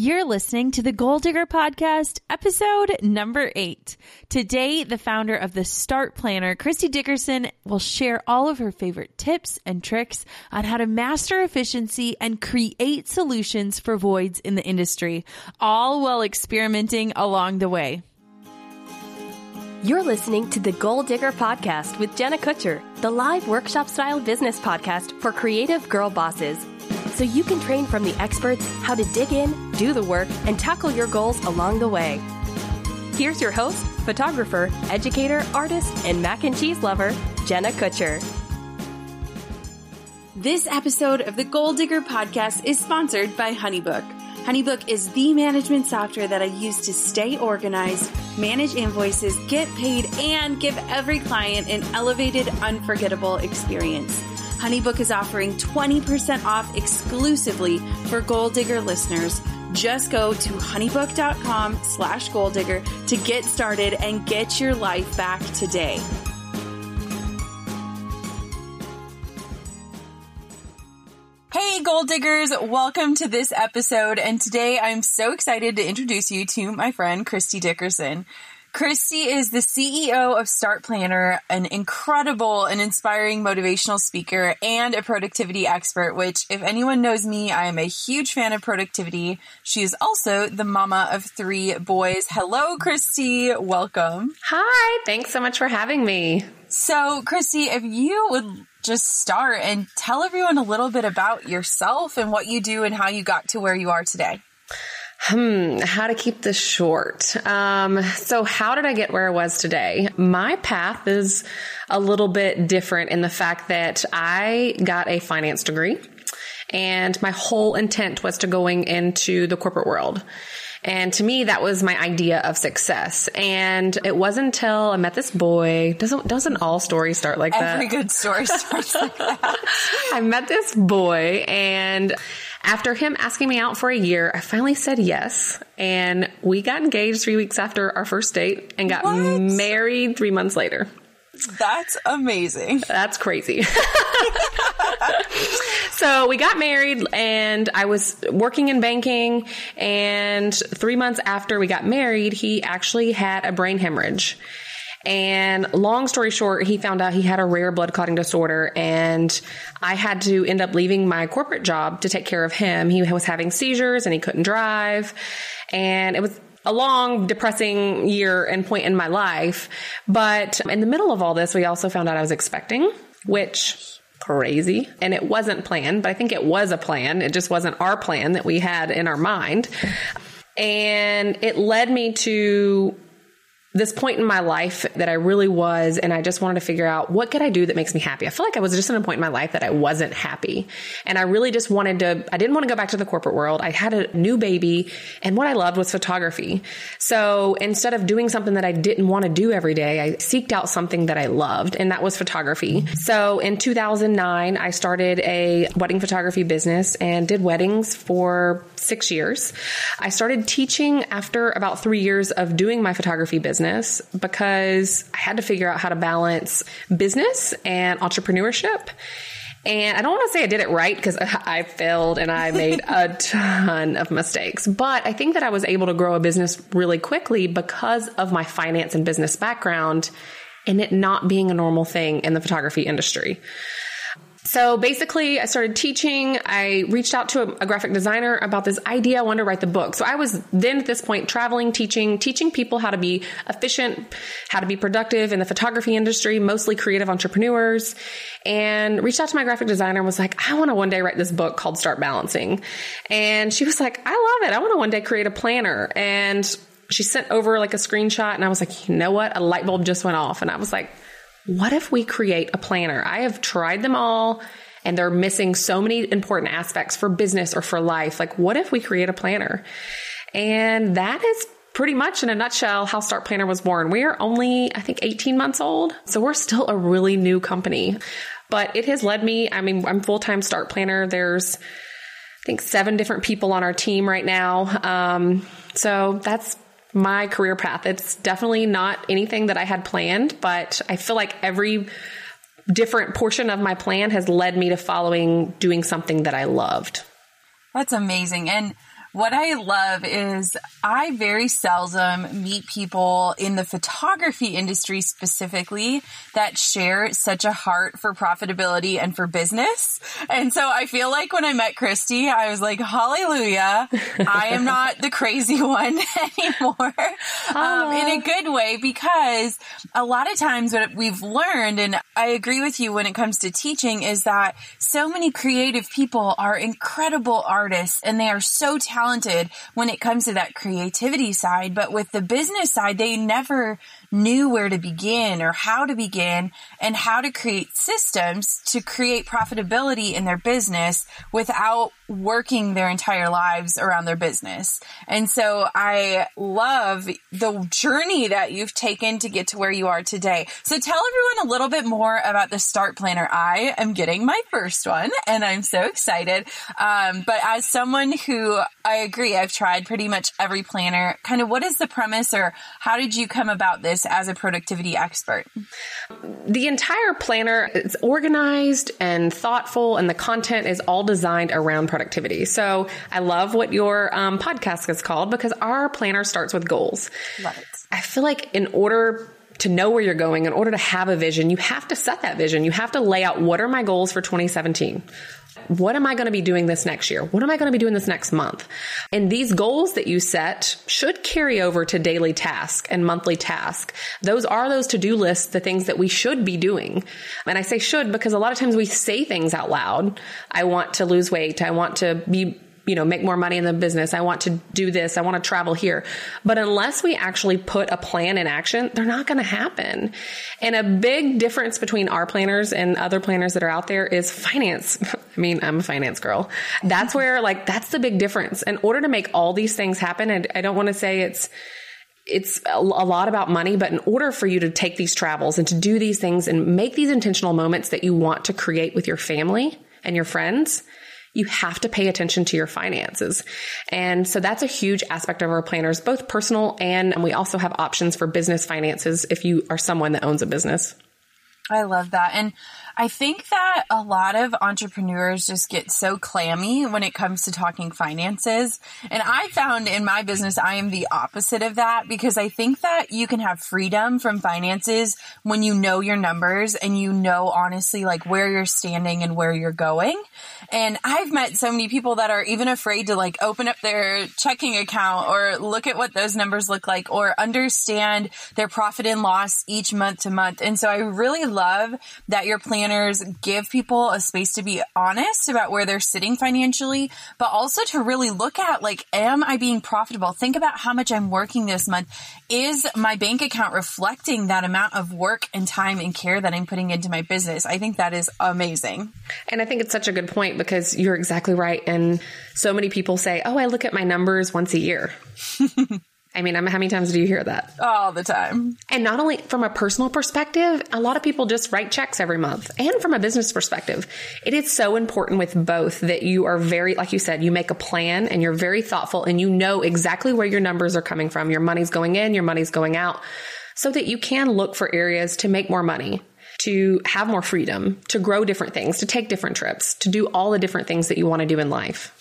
You're listening to the Goal Digger Podcast, episode number eight. Today, the founder of the Start Planner, Kristy Dickerson, will share all of her favorite tips and tricks on how to master efficiency and create solutions for voids in the industry, all while experimenting along the way. You're listening to the Goal Digger Podcast with Jenna Kutcher, the live workshop style business podcast for creative girl bosses so you can train from the experts how to dig in, do the work, and tackle your goals along the way. Here's your host, photographer, educator, artist, and mac and cheese lover, Jenna Kutcher. This episode of the Goal Digger podcast is sponsored by Honeybook. Honeybook is the management software that I use to stay organized, manage invoices, get paid, and give every client an elevated, unforgettable experience. Honeybook is offering 20% off exclusively for Goal Digger listeners. Just go to honeybook.com slash goal digger to get started and get your life back today. Hey, gold diggers, welcome to this episode. And today I'm so excited to introduce you to my friend Kristy Dickerson. Kristy is the CEO of Start Planner, an incredible and inspiring motivational speaker and a productivity expert, which if anyone knows me, I am a huge fan of productivity. She is also the mama of three boys. Hello, Kristy. Welcome. Hi. Thanks so much for having me. So, Kristy, if you would just start and tell everyone a little bit about yourself and what you do and how you got to where you are today. Hmm, how to keep this short. Um, so how did I get where I was today? My path is a little bit different in the fact that I got a finance degree and my whole intent was to going into the corporate world. And to me, that was my idea of success. And it wasn't until I met this boy. Doesn't, doesn't all stories start like Every that? Every good story starts like that. I met this boy and after him asking me out for a year, I finally said yes. And we got engaged three weeks after our first date and got what? married three months later. That's amazing. That's crazy. so we got married and I was working in banking and three months after we got married, he actually had a brain hemorrhage. And long story short, he found out he had a rare blood clotting disorder and I had to end up leaving my corporate job to take care of him. He was having seizures and he couldn't drive. And it was a long, depressing year and point in my life. But in the middle of all this, we also found out I was expecting, which crazy. And it wasn't planned, but I think it was a plan. It just wasn't our plan that we had in our mind. And it led me to this point in my life that I really was, and I just wanted to figure out what could I do that makes me happy. I feel like I was just in a point in my life that I wasn't happy. And I really just wanted to, I didn't want to go back to the corporate world. I had a new baby, and what I loved was photography. So instead of doing something that I didn't want to do every day, I seeked out something that I loved, and that was photography. So in 2009, I started a wedding photography business and did weddings for six years. I started teaching after about three years of doing my photography business business because I had to figure out how to balance business and entrepreneurship. And I don't want to say I did it right because I failed and I made a ton of mistakes. But I think that I was able to grow a business really quickly because of my finance and business background and it not being a normal thing in the photography industry. So basically, I started teaching. I reached out to a, a, graphic designer about this idea. I wanted to write the book. So I was then at this point traveling, teaching, teaching people how to be efficient, how to be productive in the photography industry, mostly creative entrepreneurs, and reached out to my graphic designer and was like, I want to one day write this book called Start Balancing. And she was like, I love it. I want to one day create a planner. And she sent over like a screenshot and I was like, you know what? A light bulb just went off. And I was like, what if we create a planner? I have tried them all and they're missing so many important aspects for business or for life. Like, what if we create a planner? And that is pretty much in a nutshell how Start Planner was born. We are only, I think, 18 months old. So we're still a really new company. But it has led me, I mean, I'm full time Start Planner. There's, I think, seven different people on our team right now. Um, so that's my career path. It's definitely not anything that I had planned, but I feel like every different portion of my plan has led me to following doing something that I loved. That's amazing. And what I love is I very seldom meet people in the photography industry specifically that share such a heart for profitability and for business. And so I feel like when I met Kristy, I was like, hallelujah. I am not the crazy one anymore. Um, in a good way, because a lot of times what we've learned, and I agree with you when it comes to teaching is that so many creative people are incredible artists and they are so talented talented when it comes to that creativity side, but with the business side, they never knew where to begin or how to begin and how to create systems to create profitability in their business without working their entire lives around their business. And so I love the journey that you've taken to get to where you are today. So tell everyone a little bit more about the Start Planner. I am getting my first one and I'm so excited. Um, but as someone who I agree, I've tried pretty much every planner, kind of what is the premise or how did you come about this as a productivity expert? The entire planner is organized and thoughtful and the content is all designed around productivity productivity. So I love what your um, podcast is called because our planner starts with goals. Love it. I feel like in order to know where you're going, in order to have a vision, you have to set that vision. You have to lay out what are my goals for 2017? What am I going to be doing this next year? What am I going to be doing this next month? And these goals that you set should carry over to daily task and monthly task. Those are those to-do lists, the things that we should be doing. And I say should because a lot of times we say things out loud. I want to lose weight. I want to be you know, make more money in the business. I want to do this. I want to travel here. But unless we actually put a plan in action, they're not going to happen. And a big difference between our planners and other planners that are out there is finance. I mean, I'm a finance girl. That's where like, that's the big difference. In order to make all these things happen, and I don't want to say it's, it's a lot about money, but in order for you to take these travels and to do these things and make these intentional moments that you want to create with your family and your friends, you have to pay attention to your finances. And so that's a huge aspect of our planners, both personal and, and we also have options for business finances if you are someone that owns a business. I love that. And I think that a lot of entrepreneurs just get so clammy when it comes to talking finances. And I found in my business, I am the opposite of that because I think that you can have freedom from finances when you know your numbers and you know honestly like where you're standing and where you're going. And I've met so many people that are even afraid to like open up their checking account or look at what those numbers look like or understand their profit and loss each month to month. And so I really love that your plan planners give people a space to be honest about where they're sitting financially, but also to really look at like, am I being profitable? Think about how much I'm working this month. Is my bank account reflecting that amount of work and time and care that I'm putting into my business? I think that is amazing. And I think it's such a good point because you're exactly right. And so many people say, Oh, I look at my numbers once a year. I mean, how many times do you hear that? All the time. And not only from a personal perspective, a lot of people just write checks every month. And from a business perspective, it is so important with both that you are very, like you said, you make a plan and you're very thoughtful and you know exactly where your numbers are coming from. Your money's going in, your money's going out so that you can look for areas to make more money to have more freedom, to grow different things, to take different trips, to do all the different things that you want to do in life.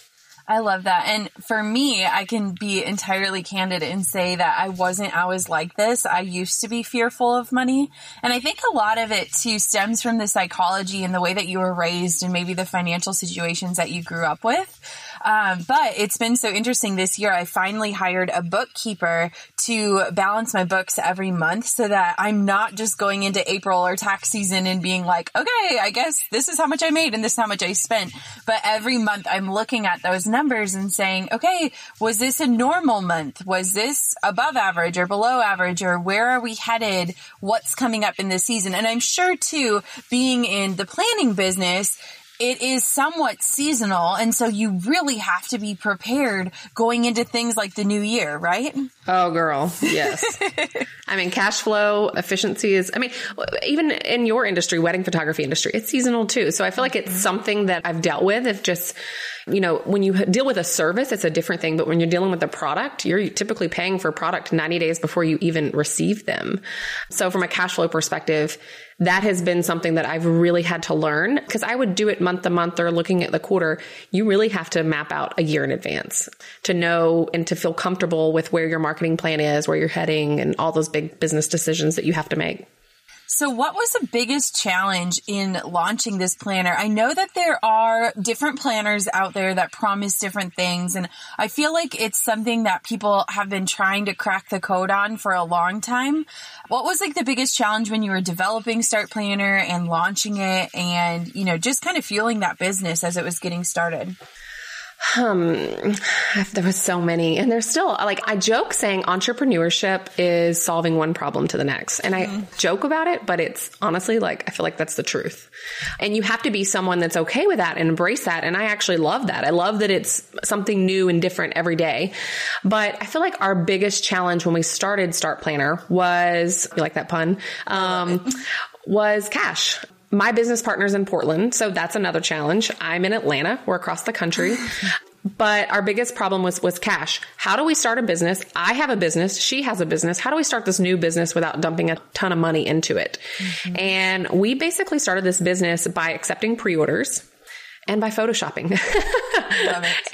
I love that. And for me, I can be entirely candid and say that I wasn't always like this. I used to be fearful of money. And I think a lot of it too stems from the psychology and the way that you were raised and maybe the financial situations that you grew up with. Um, but it's been so interesting this year. I finally hired a bookkeeper to balance my books every month so that I'm not just going into April or tax season and being like, okay, I guess this is how much I made and this is how much I spent. But every month I'm looking at those numbers and saying, okay, was this a normal month? Was this above average or below average or where are we headed? What's coming up in this season? And I'm sure too, being in the planning business, it is somewhat seasonal. And so you really have to be prepared going into things like the new year, right? Oh, girl. Yes. I mean, cash flow efficiency is, I mean, even in your industry, wedding photography industry, it's seasonal too. So I feel like it's mm-hmm. something that I've dealt with. If just, you know, when you deal with a service, it's a different thing. But when you're dealing with a product, you're typically paying for a product 90 days before you even receive them. So from a cash flow perspective, that has been something that I've really had to learn because I would do it month to month or looking at the quarter. You really have to map out a year in advance to know and to feel comfortable with where your marketing plan is, where you're heading and all those big business decisions that you have to make. So, what was the biggest challenge in launching this planner? I know that there are different planners out there that promise different things, and I feel like it's something that people have been trying to crack the code on for a long time. What was like the biggest challenge when you were developing Start Planner and launching it, and you know, just kind of fueling that business as it was getting started? Um, there was so many, and there's still like I joke saying entrepreneurship is solving one problem to the next, and mm-hmm. I joke about it, but it's honestly like I feel like that's the truth, and you have to be someone that's okay with that and embrace that. And I actually love that. I love that it's something new and different every day. But I feel like our biggest challenge when we started Start Planner was you like that pun. Um, was cash my business partner's in Portland, so that's another challenge. I'm in Atlanta. We're across the country. But our biggest problem was was cash. How do we start a business? I have a business, she has a business. How do we start this new business without dumping a ton of money into it? Mm-hmm. And we basically started this business by accepting pre-orders and by photoshopping.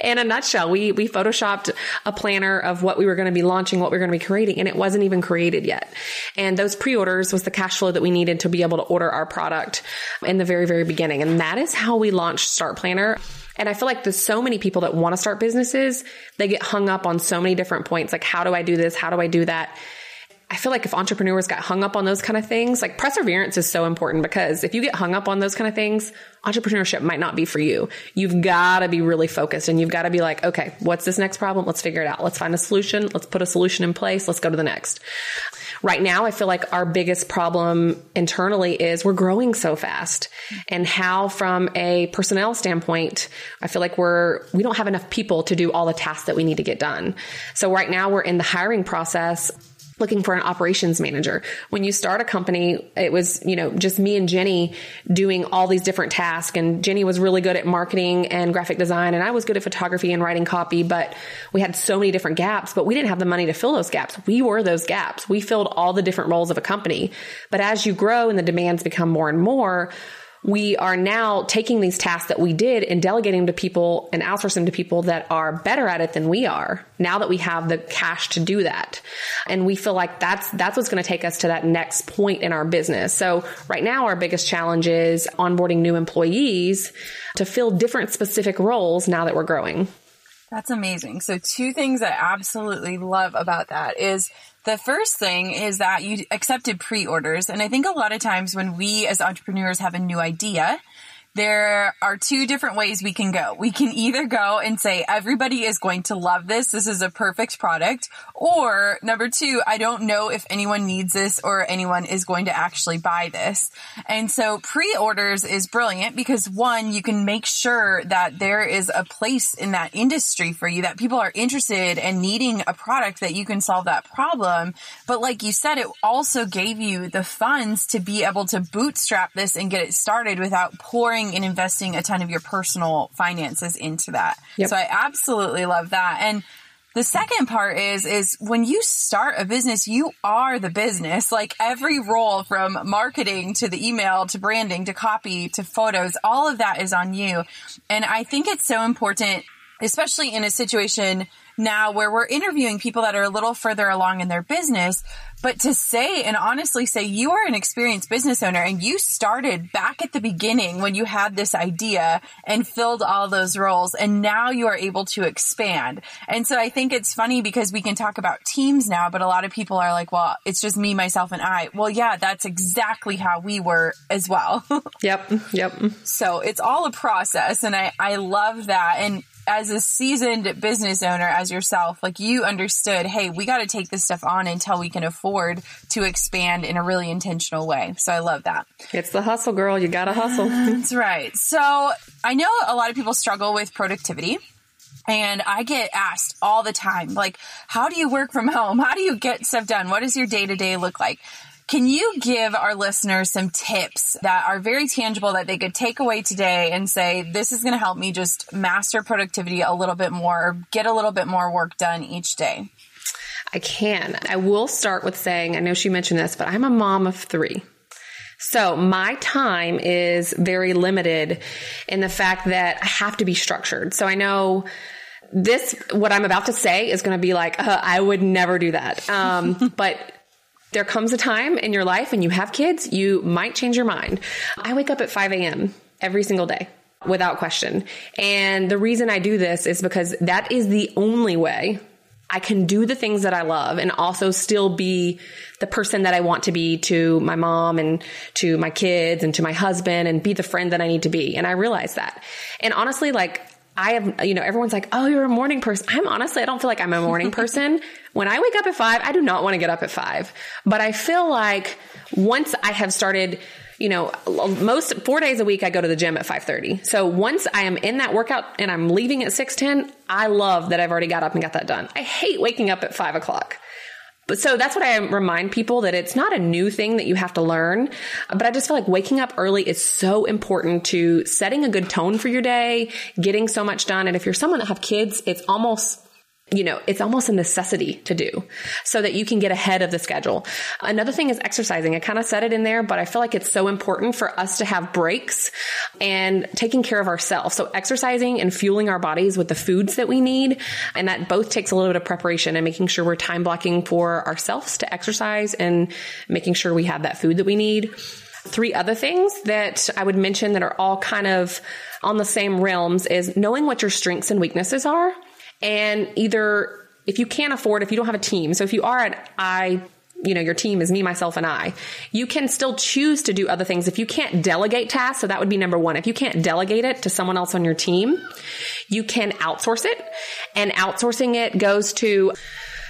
In a nutshell, we we photoshopped a planner of what we were going to be launching, what we were going to be creating, and it wasn't even created yet. And those pre-orders was the cash flow that we needed to be able to order our product in the very very beginning. And that is how we launched Start Planner. And I feel like there's so many people that want to start businesses, they get hung up on so many different points like how do I do this? How do I do that? I feel like if entrepreneurs got hung up on those kind of things, like perseverance is so important because if you get hung up on those kind of things, entrepreneurship might not be for you. You've got to be really focused and you've got to be like, okay, what's this next problem? Let's figure it out. Let's find a solution. Let's put a solution in place. Let's go to the next. Right now, I feel like our biggest problem internally is we're growing so fast and how from a personnel standpoint, I feel like we're, we don't have enough people to do all the tasks that we need to get done. So right now we're in the hiring process looking for an operations manager. When you start a company, it was, you know, just me and Jenny doing all these different tasks. And Jenny was really good at marketing and graphic design. And I was good at photography and writing copy, but we had so many different gaps, but we didn't have the money to fill those gaps. We were those gaps. We filled all the different roles of a company. But as you grow and the demands become more and more, we are now taking these tasks that we did and delegating them to people and outsourcing them to people that are better at it than we are now that we have the cash to do that. And we feel like that's, that's what's going to take us to that next point in our business. So right now, our biggest challenge is onboarding new employees to fill different specific roles now that we're growing. That's amazing. So two things I absolutely love about that is the first thing is that you accepted pre-orders. And I think a lot of times when we as entrepreneurs have a new idea, there are two different ways we can go. We can either go and say, everybody is going to love this. This is a perfect product. Or number two, I don't know if anyone needs this or anyone is going to actually buy this. And so pre-orders is brilliant because one, you can make sure that there is a place in that industry for you that people are interested and needing a product that you can solve that problem. But like you said, it also gave you the funds to be able to bootstrap this and get it started without pouring and investing a ton of your personal finances into that. Yep. So I absolutely love that. And the second part is, is when you start a business, you are the business. Like every role from marketing to the email to branding to copy to photos, all of that is on you. And I think it's so important, especially in a situation now where we're interviewing people that are a little further along in their business, but to say and honestly say you are an experienced business owner and you started back at the beginning when you had this idea and filled all those roles and now you are able to expand. And so I think it's funny because we can talk about teams now, but a lot of people are like, well, it's just me, myself and I. Well, yeah, that's exactly how we were as well. yep. Yep. So it's all a process and I, I love that. And as a seasoned business owner as yourself, like you understood, hey, we got to take this stuff on until we can afford to expand in a really intentional way. So I love that. It's the hustle, girl. You got to hustle. That's right. So I know a lot of people struggle with productivity. And I get asked all the time, like, how do you work from home? How do you get stuff done? What does your day to day look like? Can you give our listeners some tips that are very tangible that they could take away today and say, this is going to help me just master productivity a little bit more, or get a little bit more work done each day? I can. I will start with saying, I know she mentioned this, but I'm a mom of three. So my time is very limited in the fact that I have to be structured. So I know this, what I'm about to say is going to be like, uh, I would never do that. Um, but there comes a time in your life when you have kids, you might change your mind. I wake up at 5 a.m. every single day without question. And the reason I do this is because that is the only way I can do the things that I love and also still be the person that I want to be to my mom and to my kids and to my husband and be the friend that I need to be. And I realize that. And honestly, like, I have, you know, everyone's like, oh, you're a morning person. I'm honestly, I don't feel like I'm a morning person. when I wake up at five, I do not want to get up at five. But I feel like once I have started, you know, most four days a week, I go to the gym at 530. So once I am in that workout and I'm leaving at 610, I love that I've already got up and got that done. I hate waking up at five o'clock. But so that's what I remind people that it's not a new thing that you have to learn. But I just feel like waking up early is so important to setting a good tone for your day, getting so much done. And if you're someone that have kids, it's almost you know, it's almost a necessity to do so that you can get ahead of the schedule. Another thing is exercising. I kind of said it in there, but I feel like it's so important for us to have breaks and taking care of ourselves. So exercising and fueling our bodies with the foods that we need. And that both takes a little bit of preparation and making sure we're time blocking for ourselves to exercise and making sure we have that food that we need. Three other things that I would mention that are all kind of on the same realms is knowing what your strengths and weaknesses are and either if you can't afford, if you don't have a team, so if you are at I, you know, your team is me, myself, and I, you can still choose to do other things. If you can't delegate tasks, so that would be number one. If you can't delegate it to someone else on your team, you can outsource it. And outsourcing it goes to,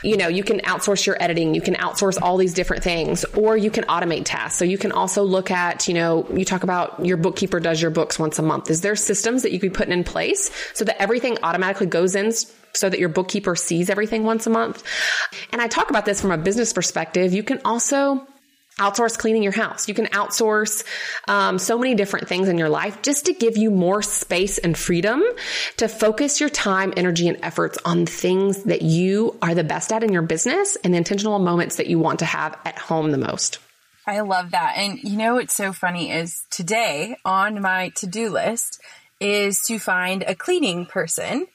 you know, you can outsource your editing, you can outsource all these different things, or you can automate tasks. So you can also look at, you know, you talk about your bookkeeper does your books once a month. Is there systems that you could be putting in place so that everything automatically goes in so that your bookkeeper sees everything once a month? And I talk about this from a business perspective. You can also outsource cleaning your house. You can outsource um, so many different things in your life just to give you more space and freedom to focus your time, energy, and efforts on things that you are the best at in your business and the intentional moments that you want to have at home the most. I love that. And you know what's so funny is today on my to do list is to find a cleaning person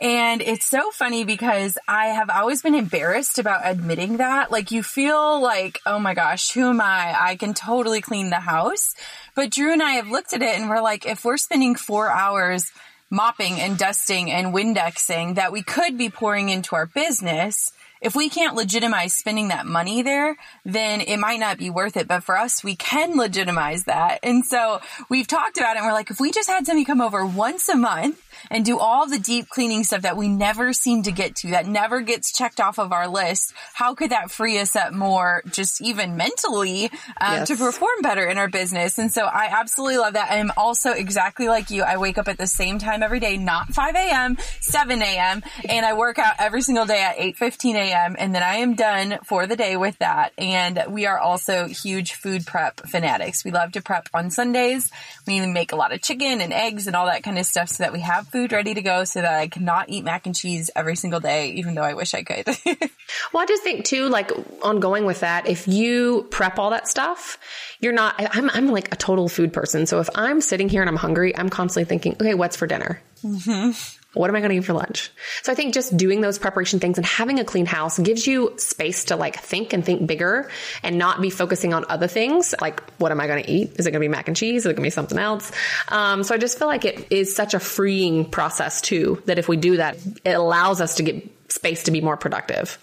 and it's so funny because I have always been embarrassed about admitting that. Like you feel like, oh my gosh, who am I? I can totally clean the house. But Drew and I have looked at it and we're like, if we're spending four hours mopping and dusting and Windexing that we could be pouring into our business, if we can't legitimize spending that money there, then it might not be worth it. But for us, we can legitimize that. And so we've talked about it and we're like, if we just had somebody come over once a month and do all the deep cleaning stuff that we never seem to get to, that never gets checked off of our list, how could that free us up more, just even mentally, um, Yes. to perform better in our business? And so I absolutely love that. I'm also exactly like you. I wake up at the same time every day, not 5 a.m., 7 a.m., and I work out every single day at 8:15 a.m. and then I am done for the day with that. And we are also huge food prep fanatics. We love to prep on Sundays. We make a lot of chicken and eggs and all that kind of stuff so that we have food ready to go so that I cannot eat mac and cheese every single day, even though I wish I could. Well, I just think too, like ongoing with that, if you prep all that stuff, you're not, I'm, I'm like a total food person. So if I'm sitting here and I'm hungry, I'm constantly thinking, okay, what's for dinner? Mm-hmm. What am I going to eat for lunch? So I think just doing those preparation things and having a clean house gives you space to like think and think bigger and not be focusing on other things. Like, what am I going to eat? Is it going to be mac and cheese? Is it going to be something else? Um, so I just feel like it is such a freeing process too, that if we do that, it allows us to get space to be more productive.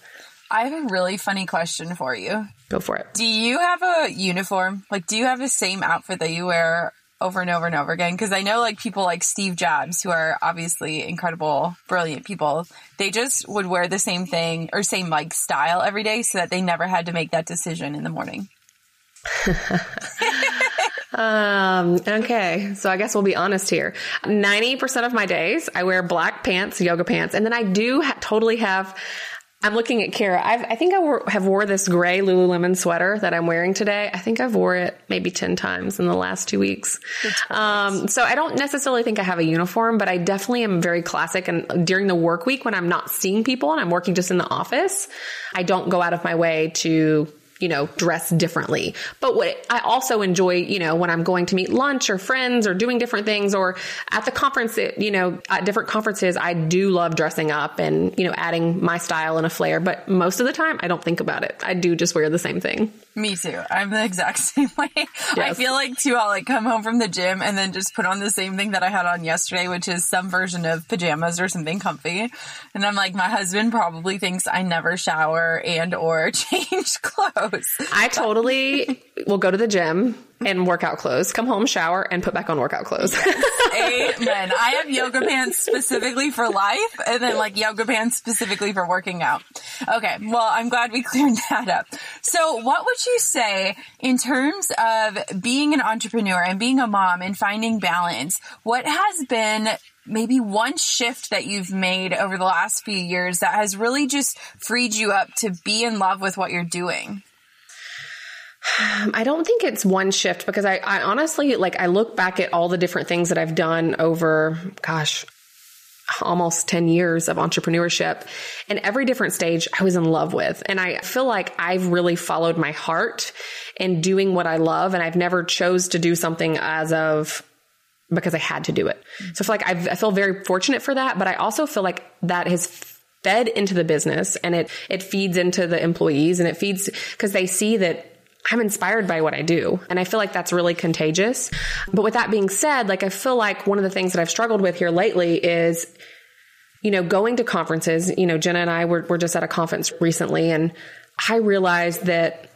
I have a really funny question for you. Go for it. Do you have a uniform? Like, do you have the same outfit that you wear over and over and over again? Because I know, like, people like Steve Jobs, who are obviously incredible, brilliant people, they just would wear the same thing or same, like, style every day so that they never had to make that decision in the morning. Um, okay. So I guess we'll be honest here. 90% of my days, I wear black pants, yoga pants, and then I do ha- totally have, I'm looking at Kara. I've, I think I wore, have wore this gray Lululemon sweater that I'm wearing today. I think I've wore it maybe 10 times in the last two weeks. Um, so I don't necessarily think I have a uniform, but I definitely am very classic. And during the work week, when I'm not seeing people and I'm working just in the office, I don't go out of my way to you know, dress differently. But what I also enjoy, you know, when I'm going to meet lunch or friends or doing different things or at the conference, it- you know, at different conferences, I do love dressing up and, you know, adding my style and a flair. But most of the time, I don't think about it. I do just wear the same thing. Me too. I'm the exact same way. I feel like too, I'll like come home from the gym and then just put on the same thing that I had on yesterday, which is some version of pajamas or something comfy. And I'm like, my husband probably thinks I never shower and or change clothes. I totally will go to the gym and workout clothes, come home, shower, and put back on workout clothes. Amen. I have yoga pants specifically for life and then like yoga pants specifically for working out. Okay. Well, I'm glad we cleared that up. So what would you say in terms of being an entrepreneur and being a mom and finding balance? What has been maybe one shift that you've made over the last few years that has really just freed you up to be in love with what you're doing? I don't think it's one shift because I, I honestly like I look back at all the different things that I've done over gosh almost 10 years of entrepreneurship and every different stage I was in love with and I feel like I've really followed my heart in doing what I love and I've never chose to do something as of because I had to do it. So I feel like I've, I feel very fortunate for that, but I also feel like that has fed into the business and it, it feeds into the employees and it feeds because they see that I'm inspired by what I do. And I feel like that's really contagious. But with that being said, like I feel like one of the things that I've struggled with here lately is, you know, going to conferences, you know, Jenna and I were, were just at a conference recently and I realized that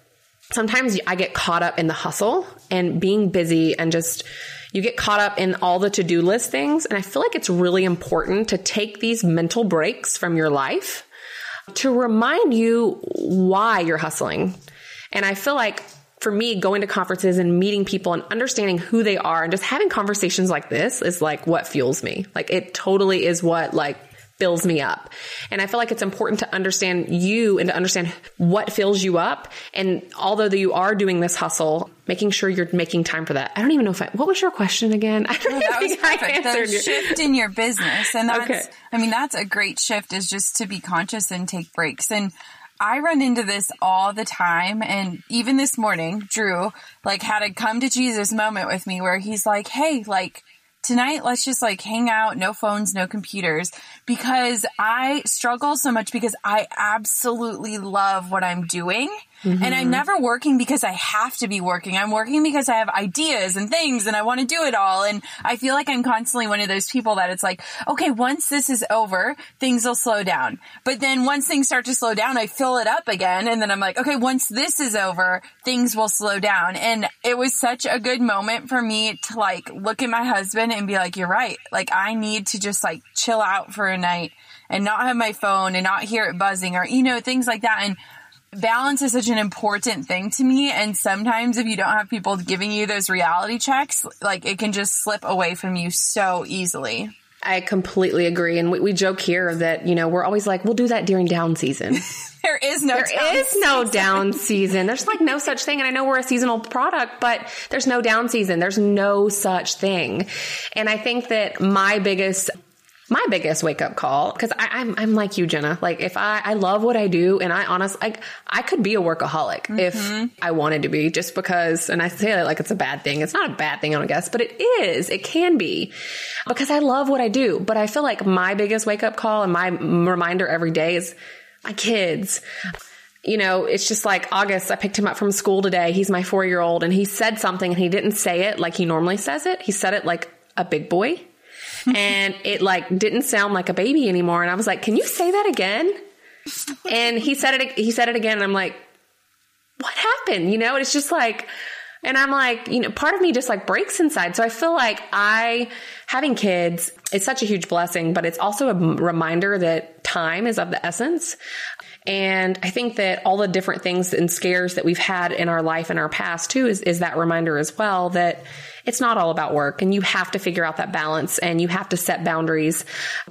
sometimes I get caught up in the hustle and being busy and just you get caught up in all the to-do list things and I feel like it's really important to take these mental breaks from your life to remind you why you're hustling. And I feel like for me, going to conferences and meeting people and understanding who they are and just having conversations like this is like what fuels me. Like it totally is what like fills me up. And I feel like it's important to understand you and to understand what fills you up. And although that you are doing this hustle, making sure you're making time for that. I don't even know if I, what was your question again? I don't oh, That was I. The answered your- shift in your business. And that's, Okay. I mean, that's a great shift is just to be conscious and take breaks. And I run into this all the time. And even this morning, Drew, like, had a come to Jesus moment with me where he's like, Hey, like, tonight let's just like hang out no phones no computers because i struggle so much because i absolutely love what i'm doing Mm-hmm. And I'm never working because I have to be working. I'm working because I have ideas and things and I want to do it all. And I feel like I'm constantly one of those people that it's like, okay, once this is over, things will slow down. But then once things start to slow down, I fill it up again. And then I'm like, okay, once this is over, things will slow down. And it was such a good moment for me to like look at my husband and be like, you're right. Like I need to just like chill out for a night and not have my phone and not hear it buzzing or, you know, things like that. And balance is such an important thing to me. And sometimes if you don't have people giving you those reality checks, like it can just slip away from you so easily. I completely agree. And we, we joke here that, you know, we're always like, we'll do that during down season. there is no There is no down season. There's like no such thing. And I know we're a seasonal product, but there's no down season. There's no such thing. And I think that my biggest my biggest wake up call because I'm I'm like you, Jenna. Like if I I love what I do, and I honestly like I could be a workaholic mm-hmm. if I wanted to be, just because. And I say that like it's a bad thing. It's not a bad thing, I guess, but it is. It can be because I love what I do. But I feel like my biggest wake up call and my reminder every day is my kids you know, it's just like August. I picked him up from school today. He's my four year old and he said something and he didn't say it like he normally says it. He said it like a big boy and it like didn't sound like a baby anymore. And I was like, can you say that again? And he said it, he said it again. And I'm like, what happened? You know, it's just like, and I'm like, you know, part of me just like breaks inside. So I feel like I, having kids, is such a huge blessing, but it's also a reminder that time is of the essence. And I think that all the different things and scares that we've had in our life in our past too is, is that reminder as well that it's not all about work and you have to figure out that balance and you have to set boundaries.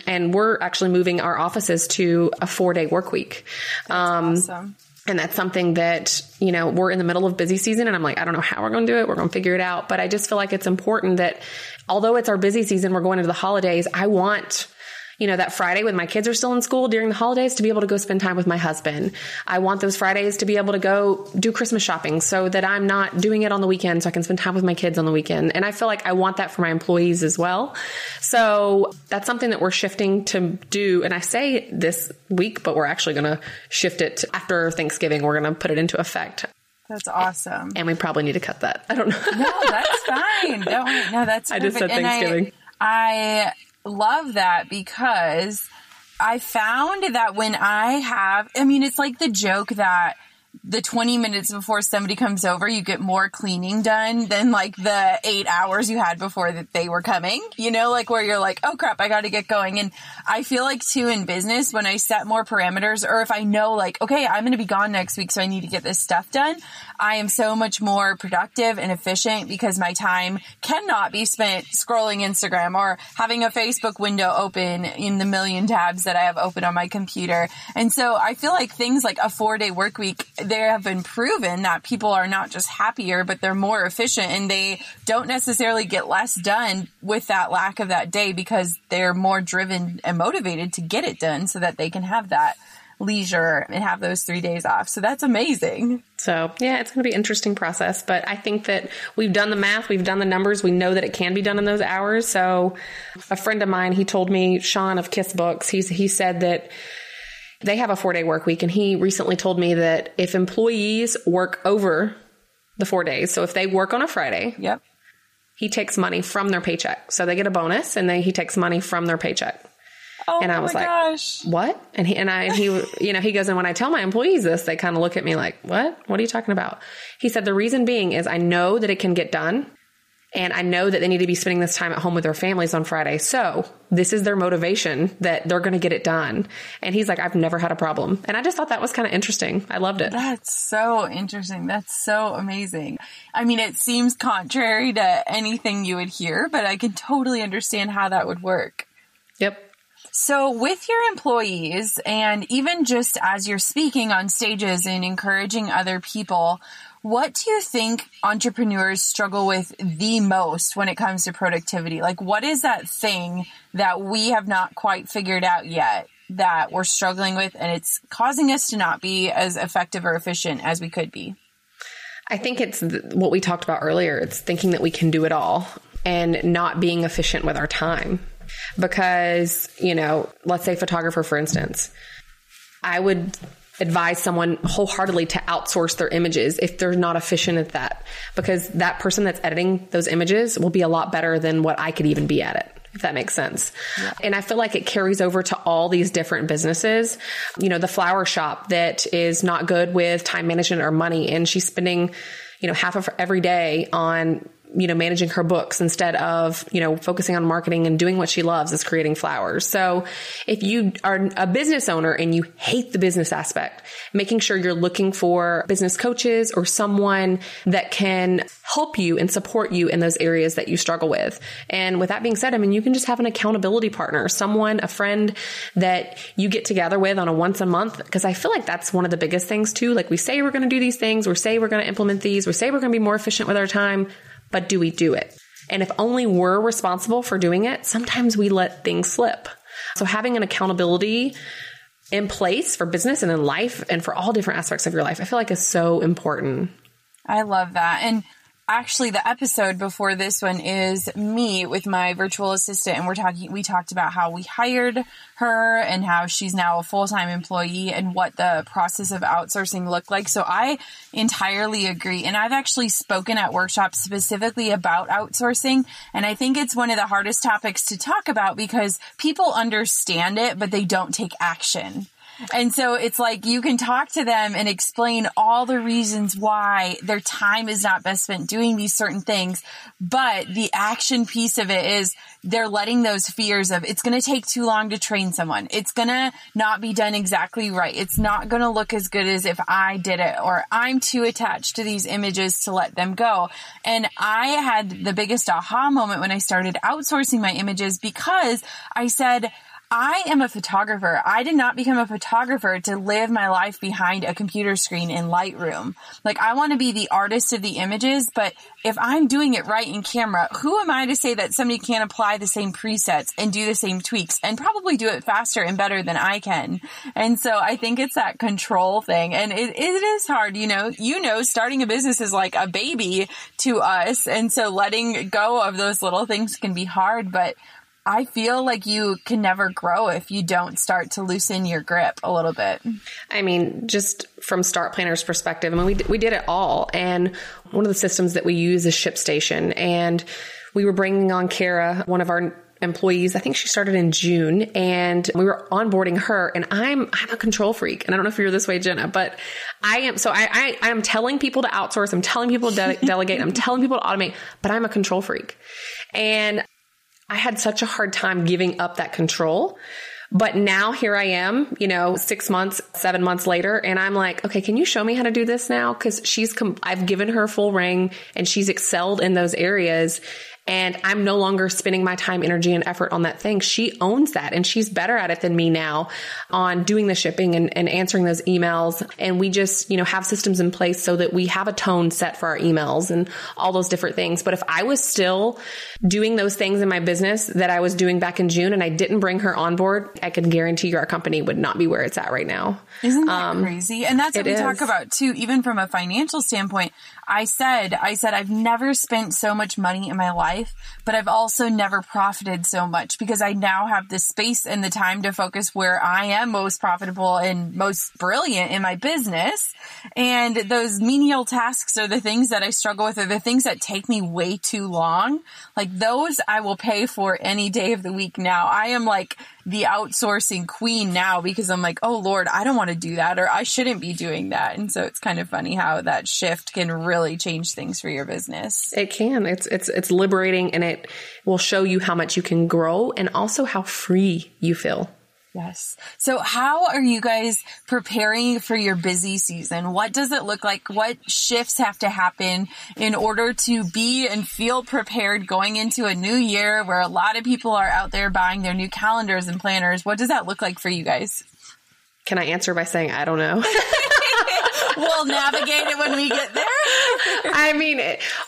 And we're actually moving our offices to a four day work week. Um, awesome. And that's something that, you know, we're in the middle of busy season and I'm like, I don't know how we're going to do it. We're going to figure it out. But I just feel like it's important that although it's our busy season, we're going into the holidays. I want you know, that Friday when my kids are still in school during the holidays to be able to go spend time with my husband. I want those Fridays to be able to go do Christmas shopping so that I'm not doing it on the weekend so I can spend time with my kids on the weekend. And I feel like I want that for my employees as well. So that's something that we're shifting to do. And I say this week, but we're actually going to shift it after Thanksgiving. We're going to put it into effect. That's awesome. And we probably need to cut that. I don't know. no, that's fine. Don't. No, that's. I just said Thanksgiving. I, I love that because I found that when I have, I mean, it's like the joke that the 20 minutes before somebody comes over, you get more cleaning done than like the eight hours you had before that they were coming, you know, like where you're like, oh crap, I got to get going. And I feel like too in business, when I set more parameters or if I know like, okay, I'm going to be gone next week, so I need to get this stuff done, I am so much more productive and efficient because my time cannot be spent scrolling Instagram or having a Facebook window open in the million tabs that I have open on my computer. And so I feel like things like a four day work week, they have been proven that people are not just happier, but they're more efficient and they don't necessarily get less done with that lack of that day because they're more driven and motivated to get it done so that they can have that leisure and have those three days off. So that's amazing. So yeah, it's going to be an interesting process, but I think that we've done the math, we've done the numbers, we know that it can be done in those hours. So a friend of mine, he told me, Sean of Kiss Books, he's, he said that they have a four day work week, and he recently told me that if employees work over the four days, so if they work on a Friday, yep, he takes money from their paycheck. So they get a bonus, and then he takes money from their paycheck. Oh and I was like, gosh. "What?" And he and I he you know he goes and when I tell my employees this, they kind of look at me like, "What? What are you talking about?" He said the reason being is I know that it can get done, and I know that they need to be spending this time at home with their families on Friday. So this is their motivation that they're going to get it done. And he's like, I've never had a problem. And I just thought that was kind of interesting. I loved it. That's so interesting. That's so amazing. I mean, it seems contrary to anything you would hear, but I can totally understand how that would work. Yep. So, with your employees, and even just as you're speaking on stages and encouraging other people, what do you think entrepreneurs struggle with the most when it comes to productivity? Like, what is that thing that we have not quite figured out yet that we're struggling with and it's causing us to not be as effective or efficient as we could be? I think it's what we talked about earlier. It's thinking that we can do it all and not being efficient with our time. Because, you know, let's say photographer, for instance, I would advise someone wholeheartedly to outsource their images if they're not efficient at that because that person that's editing those images will be a lot better than what I could even be at it if that makes sense. Yeah. And I feel like it carries over to all these different businesses. You know, the flower shop that is not good with time management or money and she's spending, you know, half of every day on you know, managing her books instead of, you know, focusing on marketing and doing what she loves is creating flowers. So if you are a business owner and you hate the business aspect, making sure you're looking for business coaches or someone that can help you and support you in those areas that you struggle with. And with that being said, I mean, you can just have an accountability partner, someone, a friend that you get together with on a once a month. Cause I feel like that's one of the biggest things too. Like we say we're going to do these things, we say we're going to implement these, we say we're going to be more efficient with our time but do we do it? And if only we're responsible for doing it, sometimes we let things slip. So having an accountability in place for business and in life and for all different aspects of your life, I feel like is so important. I love that. And actually the episode before this one is me with my virtual assistant and we're talking we talked about how we hired her and how she's now a full-time employee and what the process of outsourcing looked like. So i entirely agree. And i've actually spoken at workshops specifically about outsourcing and i think it's one of the hardest topics to talk about because people understand it but they don't take action and so it's like you can talk to them and explain all the reasons why their time is not best spent doing these certain things. But the action piece of it is they're letting those fears of it's going to take too long to train someone. It's going to not be done exactly right. It's not going to look as good as if I did it or I'm too attached to these images to let them go. And I had the biggest aha moment when I started outsourcing my images because I said, I am a photographer. I did not become a photographer to live my life behind a computer screen in Lightroom. Like I want to be the artist of the images, but if I'm doing it right in camera, who am I to say that somebody can't apply the same presets and do the same tweaks and probably do it faster and better than I can? And so I think it's that control thing and it, it is hard, you know, you know, starting a business is like a baby to us. And so letting go of those little things can be hard, but I feel like you can never grow if you don't start to loosen your grip a little bit. I mean, just from Start Planner's perspective, I mean, we, we did it all. And one of the systems that we use is ShipStation. And we were bringing on Kara, one of our employees. I think she started in June and we were onboarding her and I'm, I'm a control freak. And I don't know if you're this way, Jenna, but I am. So I, I, am telling people to outsource. I'm telling people to de- delegate. I'm telling people to automate, but I'm a control freak. And I had such a hard time giving up that control. But now here I am, you know, six months, seven months later, and I'm like, okay, can you show me how to do this now? Cause she's, com- I've given her full ring and she's excelled in those areas and I'm no longer spending my time, energy, and effort on that thing. She owns that and she's better at it than me now on doing the shipping and, and answering those emails. And we just, you know, have systems in place so that we have a tone set for our emails and all those different things. But if I was still doing those things in my business that I was doing back in June and I didn't bring her on board, I can guarantee you our company would not be where it's at right now. Isn't that um, crazy? And that's what we is. talk about too, even from a financial standpoint. I said, I said, I've never spent so much money in my life, but I've also never profited so much because I now have the space and the time to focus where I am most profitable and most brilliant in my business. And those menial tasks are the things that I struggle with are the things that take me way too long. Like those I will pay for any day of the week now. I am like, the outsourcing queen now because I'm like, oh Lord, I don't want to do that or I shouldn't be doing that. And so it's kind of funny how that shift can really change things for your business. It can. It's it's it's liberating and it will show you how much you can grow and also how free you feel. Yes. So how are you guys preparing for your busy season? What does it look like? What shifts have to happen in order to be and feel prepared going into a new year where a lot of people are out there buying their new calendars and planners? What does that look like for you guys? Can I answer by saying I don't know? we'll navigate it when we get there. I mean,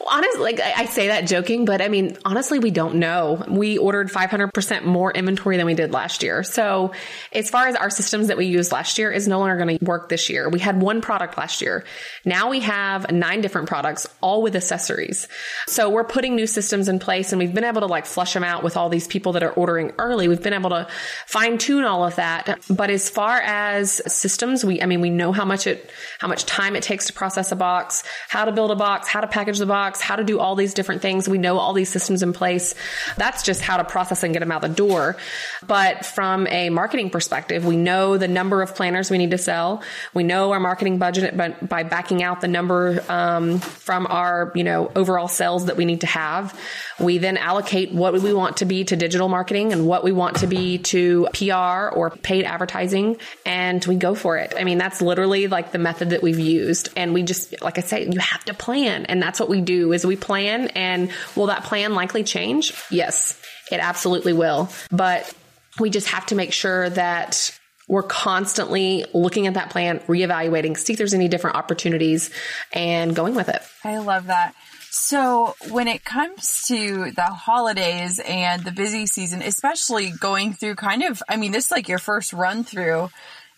honestly, like I say that joking, but I mean, honestly, we don't know. We ordered 500% more inventory than we did last year. So as far as our systems that we used last year is no longer going to work this year. We had one product last year. Now we have nine different products, all with accessories. So we're putting new systems in place and we've been able to like flush them out with all these people that are ordering early. We've been able to fine tune all of that. But as far as systems, we, I mean, we know how much it, how much time it takes to process a box, how to build a box, how to package the box, how to do all these different things. We know all these systems in place. That's just how to process and get them out the door. But from a marketing perspective, we know the number of planners we need to sell. We know our marketing budget by, by backing out the number um, from our, you know, overall sales that we need to have. We then allocate what we want to be to digital marketing and what we want to be to PR or paid advertising. And we go for it. I mean, that's literally like the method that we've used. And we just, like I say, you have to plan. And that's what we do is we plan and will that plan likely change? Yes, it absolutely will. But we just have to make sure that we're constantly looking at that plan, reevaluating, see if there's any different opportunities and going with it. I love that. So when it comes to the holidays and the busy season, especially going through kind of, I mean, this is like your first run through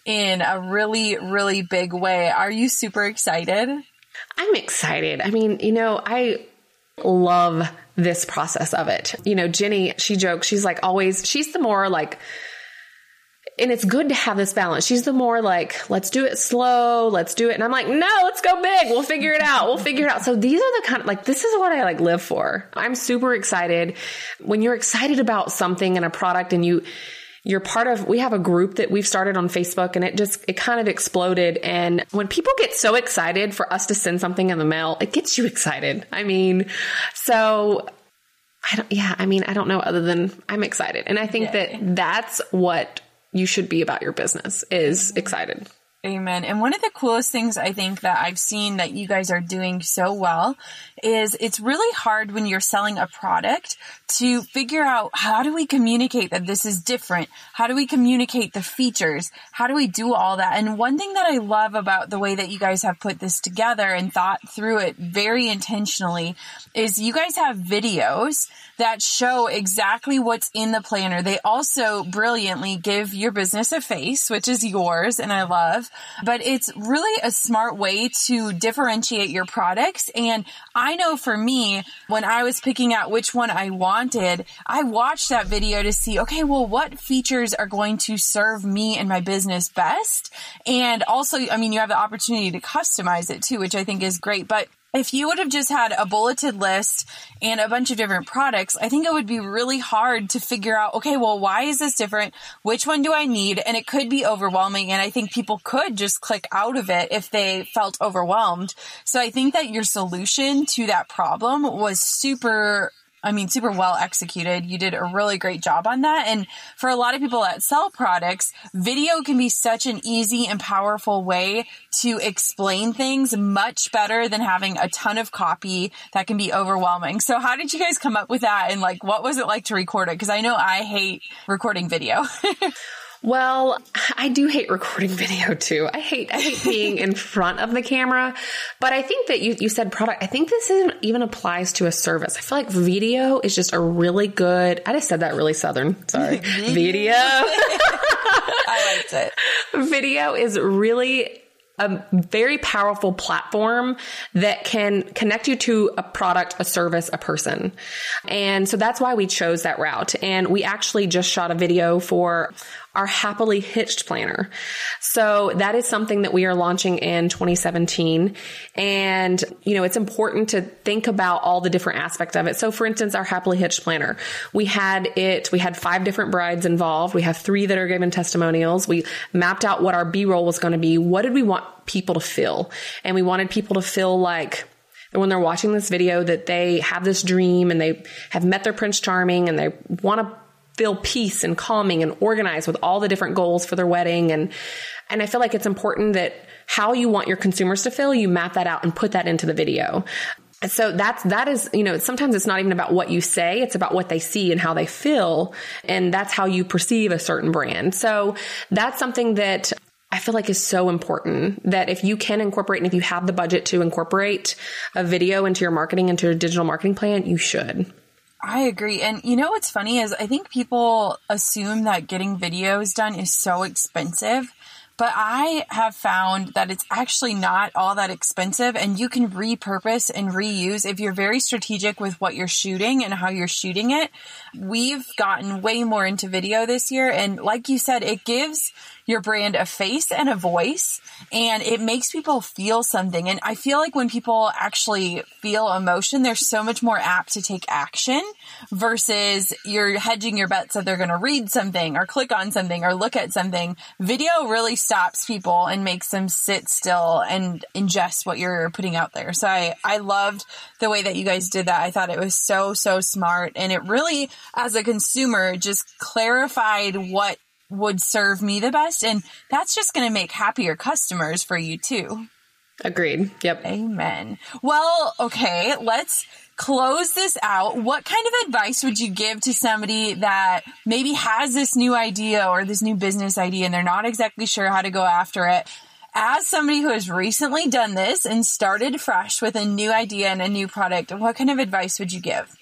in a really, really big way. Are you super excited? I'm excited. I mean, you know, I love this process of it. You know, Jenny, she jokes, she's like always, she's the more like, and it's good to have this balance. She's the more like, let's do it slow, let's do it. And I'm like, no, let's go big. We'll figure it out. We'll figure it out. So these are the kind of like, this is what I like live for. I'm super excited. When you're excited about something and a product and you, you're part of, we have a group that we've started on Facebook and it just, it kind of exploded. And when people get so excited for us to send something in the mail, it gets you excited. I mean, so I don't, yeah, I mean, I don't know other than I'm excited. And I think yeah. that that's what you should be about your business is excited. Amen. And one of the coolest things I think that I've seen that you guys are doing so well is it's really hard when you're selling a product to figure out how do we communicate that this is different? How do we communicate the features? How do we do all that? And one thing that I love about the way that you guys have put this together and thought through it very intentionally is you guys have videos that show exactly what's in the planner. They also brilliantly give your business a face, which is yours and I love, but it's really a smart way to differentiate your products. And I know for me, when I was picking out which one I wanted, I watched that video to see, okay, well, what features are going to serve me and my business best? And also, I mean, you have the opportunity to customize it too, which I think is great, but if you would have just had a bulleted list and a bunch of different products, I think it would be really hard to figure out, okay, well, why is this different? Which one do I need? And it could be overwhelming. And I think people could just click out of it if they felt overwhelmed. So I think that your solution to that problem was super I mean, super well executed. You did a really great job on that. And for a lot of people that sell products, video can be such an easy and powerful way to explain things much better than having a ton of copy that can be overwhelming. So how did you guys come up with that? And like, what was it like to record it? Cause I know I hate recording video. Well, I do hate recording video too. I hate, I hate being in front of the camera, but I think that you, you said product. I think this even applies to a service. I feel like video is just a really good, I just said that really Southern. Sorry. video. I liked it. Video is really a very powerful platform that can connect you to a product, a service, a person. And so that's why we chose that route. And we actually just shot a video for our happily hitched planner. So that is something that we are launching in 2017. And, you know, it's important to think about all the different aspects of it. So for instance, our happily hitched planner, we had it, we had five different brides involved. We have three that are giving testimonials. We mapped out what our B roll was going to be. What did we want people to feel? And we wanted people to feel like, when they're watching this video that they have this dream and they have met their prince charming and they want to feel peace and calming and organized with all the different goals for their wedding. And, and I feel like it's important that how you want your consumers to feel, you map that out and put that into the video. So that's, that is, you know, sometimes it's not even about what you say. It's about what they see and how they feel. And that's how you perceive a certain brand. So that's something that I feel like is so important that if you can incorporate and if you have the budget to incorporate a video into your marketing, into your digital marketing plan, you should. I agree. And you know what's funny is I think people assume that getting videos done is so expensive. But I have found that it's actually not all that expensive and you can repurpose and reuse if you're very strategic with what you're shooting and how you're shooting it. We've gotten way more into video this year. And like you said, it gives your brand a face and a voice and it makes people feel something. And I feel like when people actually feel emotion, they're so much more apt to take action versus you're hedging your bets that they're going to read something or click on something or look at something. Video really stops people and makes them sit still and ingest what you're putting out there. So I, I loved the way that you guys did that. I thought it was so, so smart. And it really, as a consumer, just clarified what would serve me the best. And that's just going to make happier customers for you too. Agreed. Yep. Amen. Well, okay, let's close this out. What kind of advice would you give to somebody that maybe has this new idea or this new business idea and they're not exactly sure how to go after it? As somebody who has recently done this and started fresh with a new idea and a new product, what kind of advice would you give?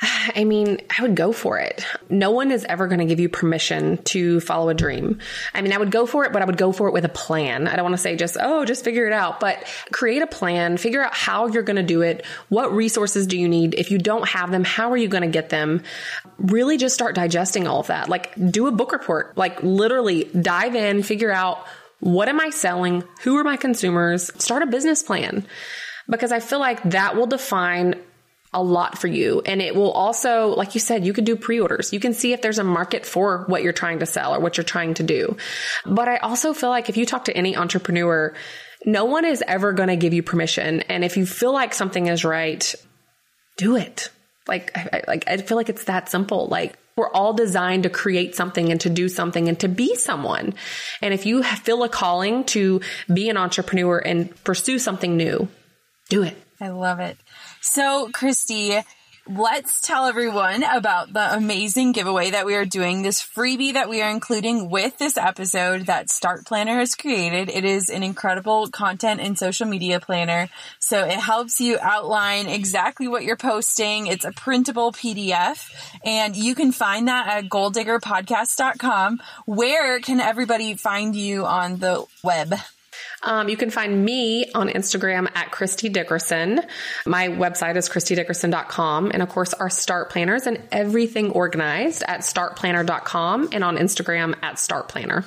I mean, I would go for it. No one is ever going to give you permission to follow a dream. I mean, I would go for it, but I would go for it with a plan. I don't want to say just, oh, just figure it out, but create a plan, figure out how you're going to do it. What resources do you need? If you don't have them, how are you going to get them? Really just start digesting all of that. Like do a book report, like literally dive in, figure out what am I selling? Who are my consumers? Start a business plan because I feel like that will define a lot for you. And it will also, like you said, you can do pre-orders. You can see if there's a market for what you're trying to sell or what you're trying to do. But I also feel like if you talk to any entrepreneur, no one is ever going to give you permission. And if you feel like something is right, do it. Like, I, like, I feel like it's that simple. Like, we're all designed to create something and to do something and to be someone. And if you feel a calling to be an entrepreneur and pursue something new, do it. I love it. So, Kristy, let's tell everyone about the amazing giveaway that we are doing, this freebie that we are including with this episode that Start Planner has created. It is an incredible content and social media planner. So it helps you outline exactly what you're posting. It's a printable PDF and you can find that at goaldiggerpodcast.com. Where can everybody find you on the web? Um, you can find me on Instagram at Kristy Dickerson. My website is kristydickerson.com. And of course, our start planners and everything organized at startplanner.com and on Instagram at startplanner.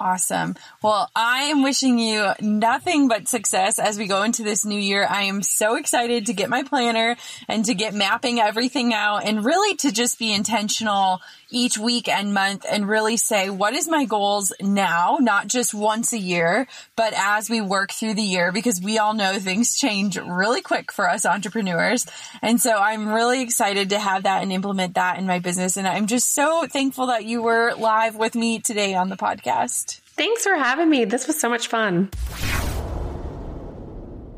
Awesome. Well, I am wishing you nothing but success as we go into this new year. I am so excited to get my planner and to get mapping everything out and really to just be intentional each week and month and really say, what is my goals now? Not just once a year, but as we work through the year, because we all know things change really quick for us entrepreneurs. And so I'm really excited to have that and implement that in my business. And I'm just so thankful that you were live with me today on the podcast. Thanks for having me. This was so much fun.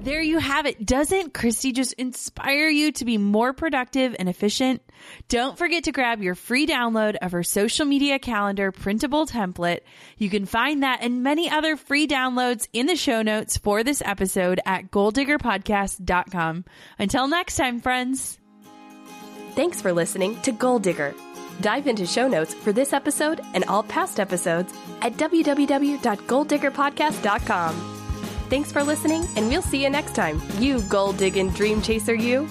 There you have it. Doesn't Kristy just inspire you to be more productive and efficient? Don't forget to grab your free download of her social media calendar printable template. You can find that and many other free downloads in the show notes for this episode at goaldiggerpodcast.com. Until next time, friends. Thanks for listening to Goal Digger. Dive into show notes for this episode and all past episodes at www.goaldiggerpodcast.com. Thanks for listening, and we'll see you next time. You gold digging dream chaser, you.